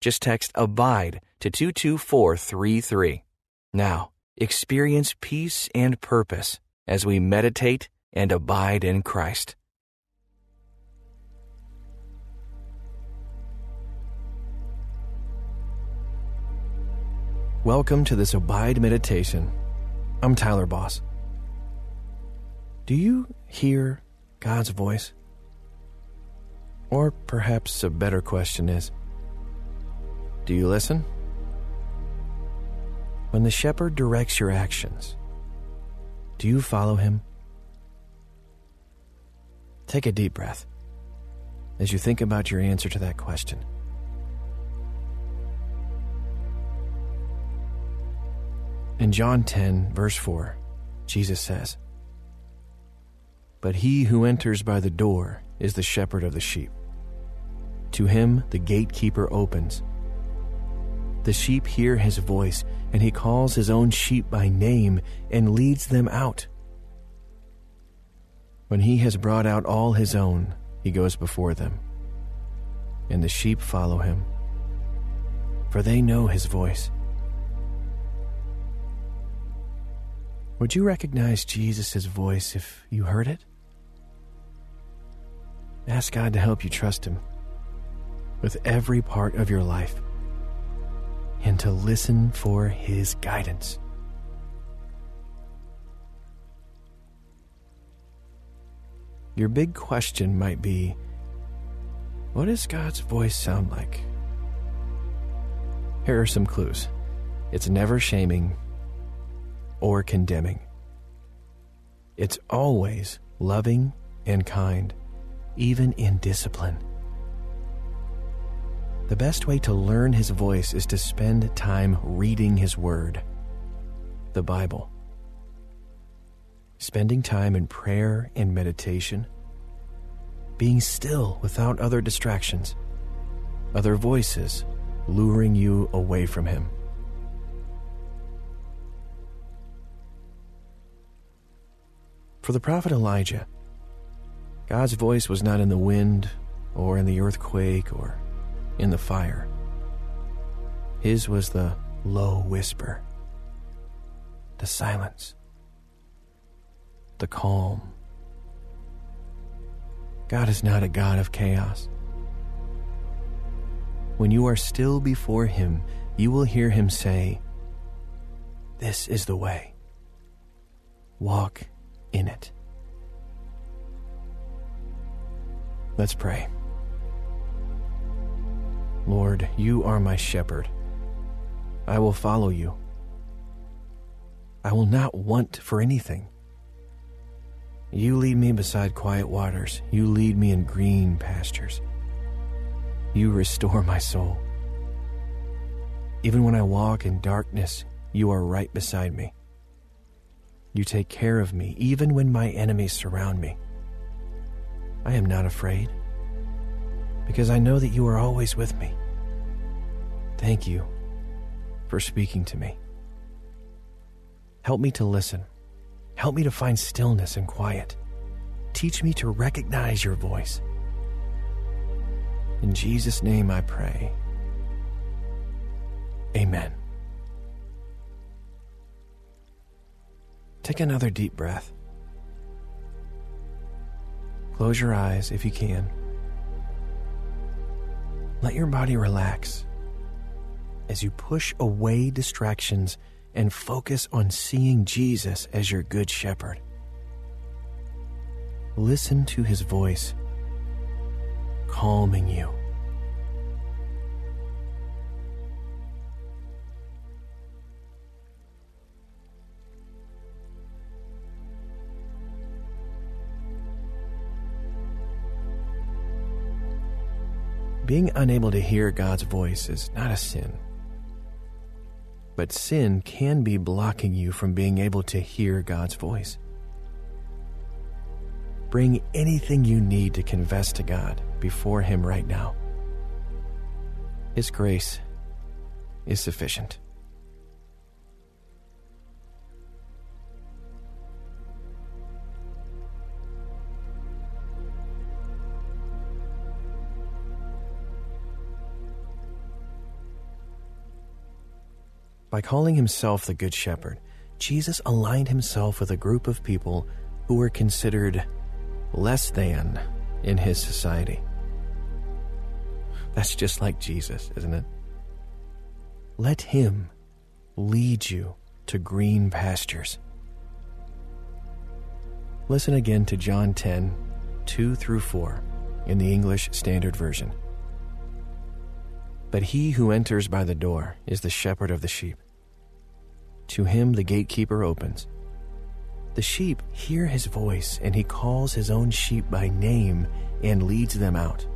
Just text ABIDE to 22433. Now, experience peace and purpose as we meditate and abide in Christ. Welcome to this Abide Meditation. I'm Tyler Boss. Do you hear God's voice? Or perhaps a better question is Do you listen? When the shepherd directs your actions, do you follow him? Take a deep breath as you think about your answer to that question. In John 10, verse 4, Jesus says, But he who enters by the door is the shepherd of the sheep. To him the gatekeeper opens. The sheep hear his voice, and he calls his own sheep by name and leads them out. When he has brought out all his own, he goes before them, and the sheep follow him, for they know his voice. Would you recognize Jesus' voice if you heard it? Ask God to help you trust Him with every part of your life and to listen for His guidance. Your big question might be what does God's voice sound like? Here are some clues it's never shaming or condemning. It's always loving and kind, even in discipline. The best way to learn His voice is to spend time reading His Word, the Bible. Spending time in prayer and meditation, being still without other distractions, other voices luring you away from Him. For the prophet Elijah, God's voice was not in the wind or in the earthquake or in the fire. His was the low whisper, the silence, the calm. God is not a God of chaos. When you are still before Him, you will hear Him say, This is the way. Walk in it. Let's pray. Lord, you are my shepherd. I will follow you. I will not want for anything. You lead me beside quiet waters. You lead me in green pastures. You restore my soul. Even when I walk in darkness, you are right beside me. You take care of me even when my enemies surround me. I am not afraid because I know that you are always with me. Thank you for speaking to me. Help me to listen. Help me to find stillness and quiet. Teach me to recognize your voice. In Jesus' name I pray. Amen. Take another deep breath. Close your eyes if you can. Let your body relax as you push away distractions and focus on seeing Jesus as your good shepherd. Listen to his voice, calming you. Being unable to hear God's voice is not a sin, but sin can be blocking you from being able to hear God's voice. Bring anything you need to confess to God before Him right now. His grace is sufficient. By calling himself the Good Shepherd, Jesus aligned himself with a group of people who were considered less than in his society. That's just like Jesus, isn't it? Let him lead you to green pastures. Listen again to John 10, 2 through 4 in the English Standard Version. But he who enters by the door is the shepherd of the sheep. To him the gatekeeper opens. The sheep hear his voice, and he calls his own sheep by name and leads them out.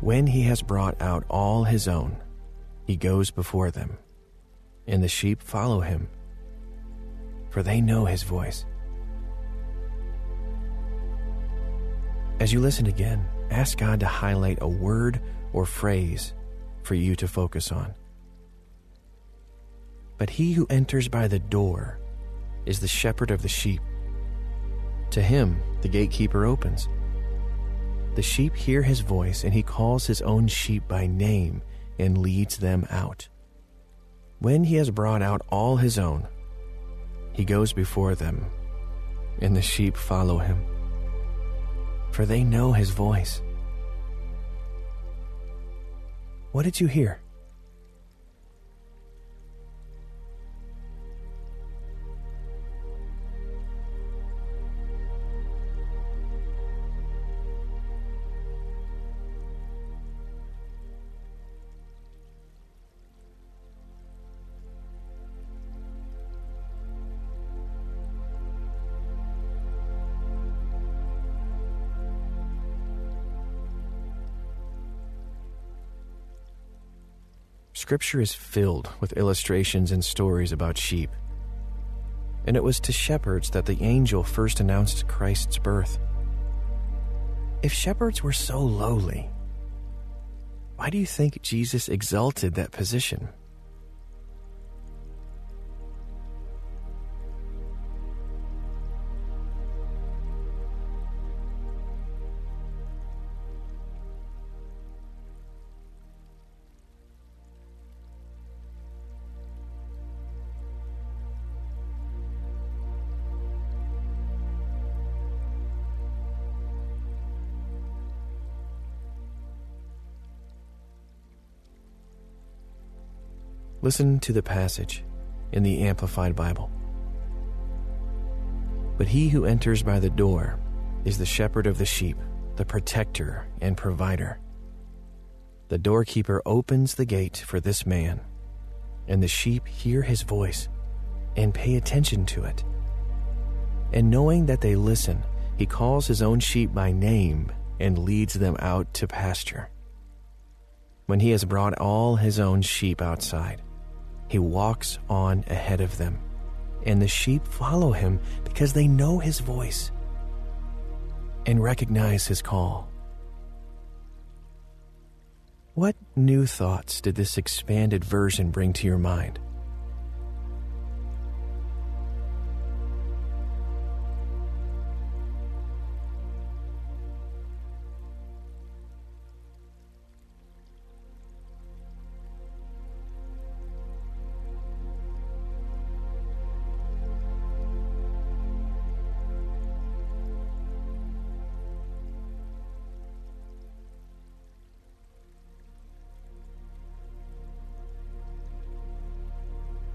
When he has brought out all his own, he goes before them, and the sheep follow him, for they know his voice. As you listen again, ask God to highlight a word or phrase for you to focus on. But he who enters by the door is the shepherd of the sheep. To him the gatekeeper opens. The sheep hear his voice, and he calls his own sheep by name and leads them out. When he has brought out all his own, he goes before them, and the sheep follow him, for they know his voice. What did you hear? Scripture is filled with illustrations and stories about sheep. And it was to shepherds that the angel first announced Christ's birth. If shepherds were so lowly, why do you think Jesus exalted that position? Listen to the passage in the Amplified Bible. But he who enters by the door is the shepherd of the sheep, the protector and provider. The doorkeeper opens the gate for this man, and the sheep hear his voice and pay attention to it. And knowing that they listen, he calls his own sheep by name and leads them out to pasture. When he has brought all his own sheep outside, he walks on ahead of them, and the sheep follow him because they know his voice and recognize his call. What new thoughts did this expanded version bring to your mind?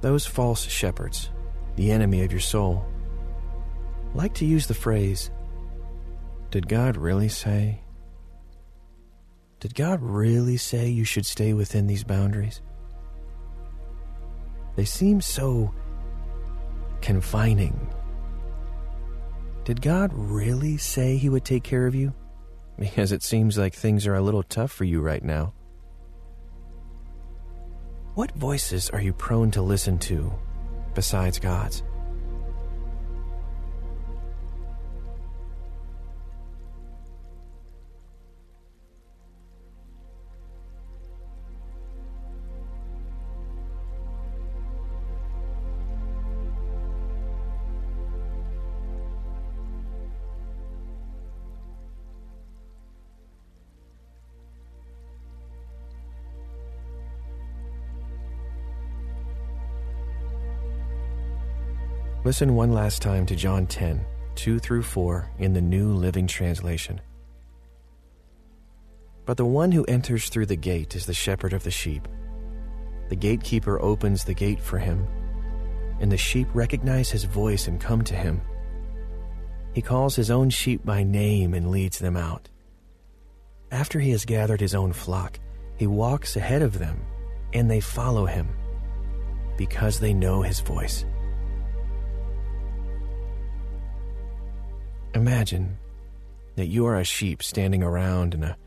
Those false shepherds, the enemy of your soul, like to use the phrase, Did God really say? Did God really say you should stay within these boundaries? They seem so confining. Did God really say He would take care of you? Because it seems like things are a little tough for you right now. What voices are you prone to listen to besides God's? Listen one last time to John 10, 2 through 4 in the New Living Translation. But the one who enters through the gate is the shepherd of the sheep. The gatekeeper opens the gate for him, and the sheep recognize his voice and come to him. He calls his own sheep by name and leads them out. After he has gathered his own flock, he walks ahead of them, and they follow him because they know his voice. Imagine that you are a sheep standing around in a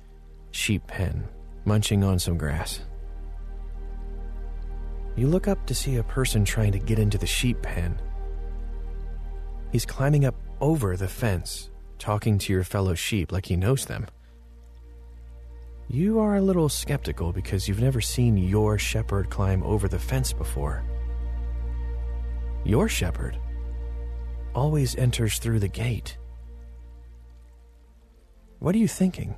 sheep pen, munching on some grass. You look up to see a person trying to get into the sheep pen. He's climbing up over the fence, talking to your fellow sheep like he knows them. You are a little skeptical because you've never seen your shepherd climb over the fence before. Your shepherd always enters through the gate. What are you thinking?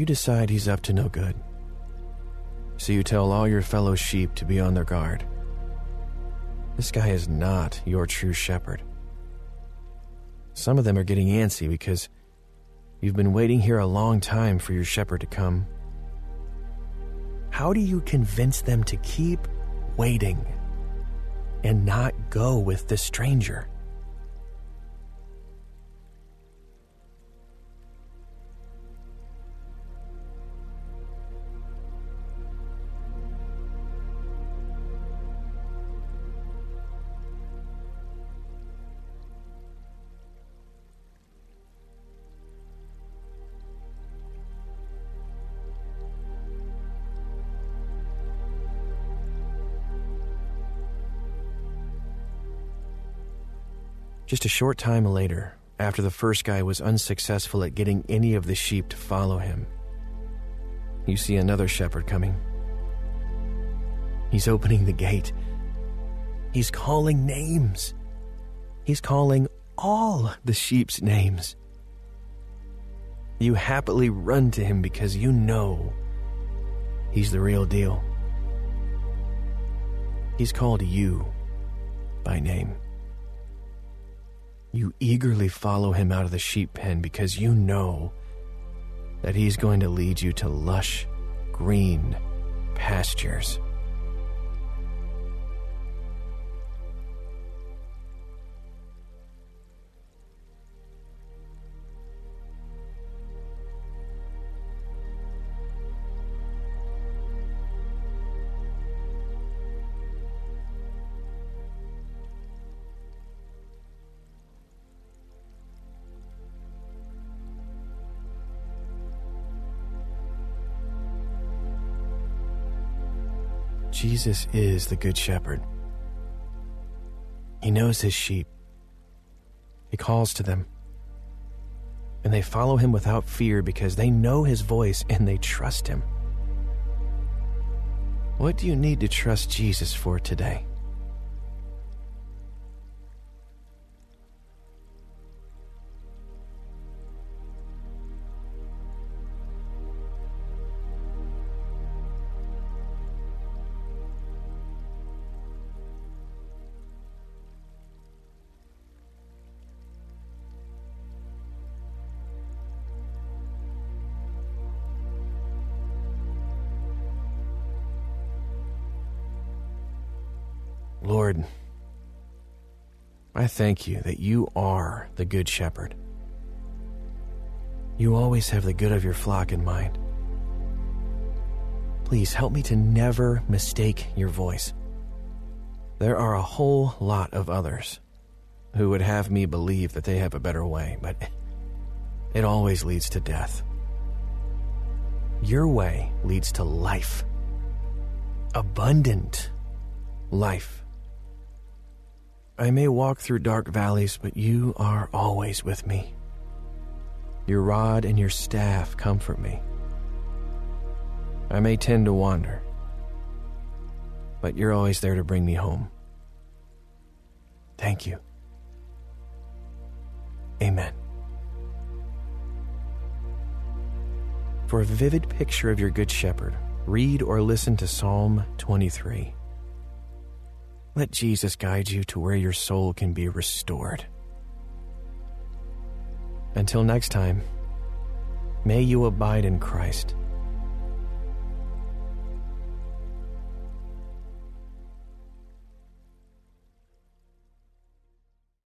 You decide he's up to no good. So you tell all your fellow sheep to be on their guard. This guy is not your true shepherd. Some of them are getting antsy because you've been waiting here a long time for your shepherd to come. How do you convince them to keep waiting and not go with the stranger? Just a short time later, after the first guy was unsuccessful at getting any of the sheep to follow him, you see another shepherd coming. He's opening the gate. He's calling names. He's calling all the sheep's names. You happily run to him because you know he's the real deal. He's called you by name. You eagerly follow him out of the sheep pen because you know that he's going to lead you to lush, green pastures. Jesus is the Good Shepherd. He knows his sheep. He calls to them. And they follow him without fear because they know his voice and they trust him. What do you need to trust Jesus for today? Lord, I thank you that you are the Good Shepherd. You always have the good of your flock in mind. Please help me to never mistake your voice. There are a whole lot of others who would have me believe that they have a better way, but it always leads to death. Your way leads to life, abundant life. I may walk through dark valleys, but you are always with me. Your rod and your staff comfort me. I may tend to wander, but you're always there to bring me home. Thank you. Amen. For a vivid picture of your Good Shepherd, read or listen to Psalm 23. Let Jesus guide you to where your soul can be restored. Until next time, may you abide in Christ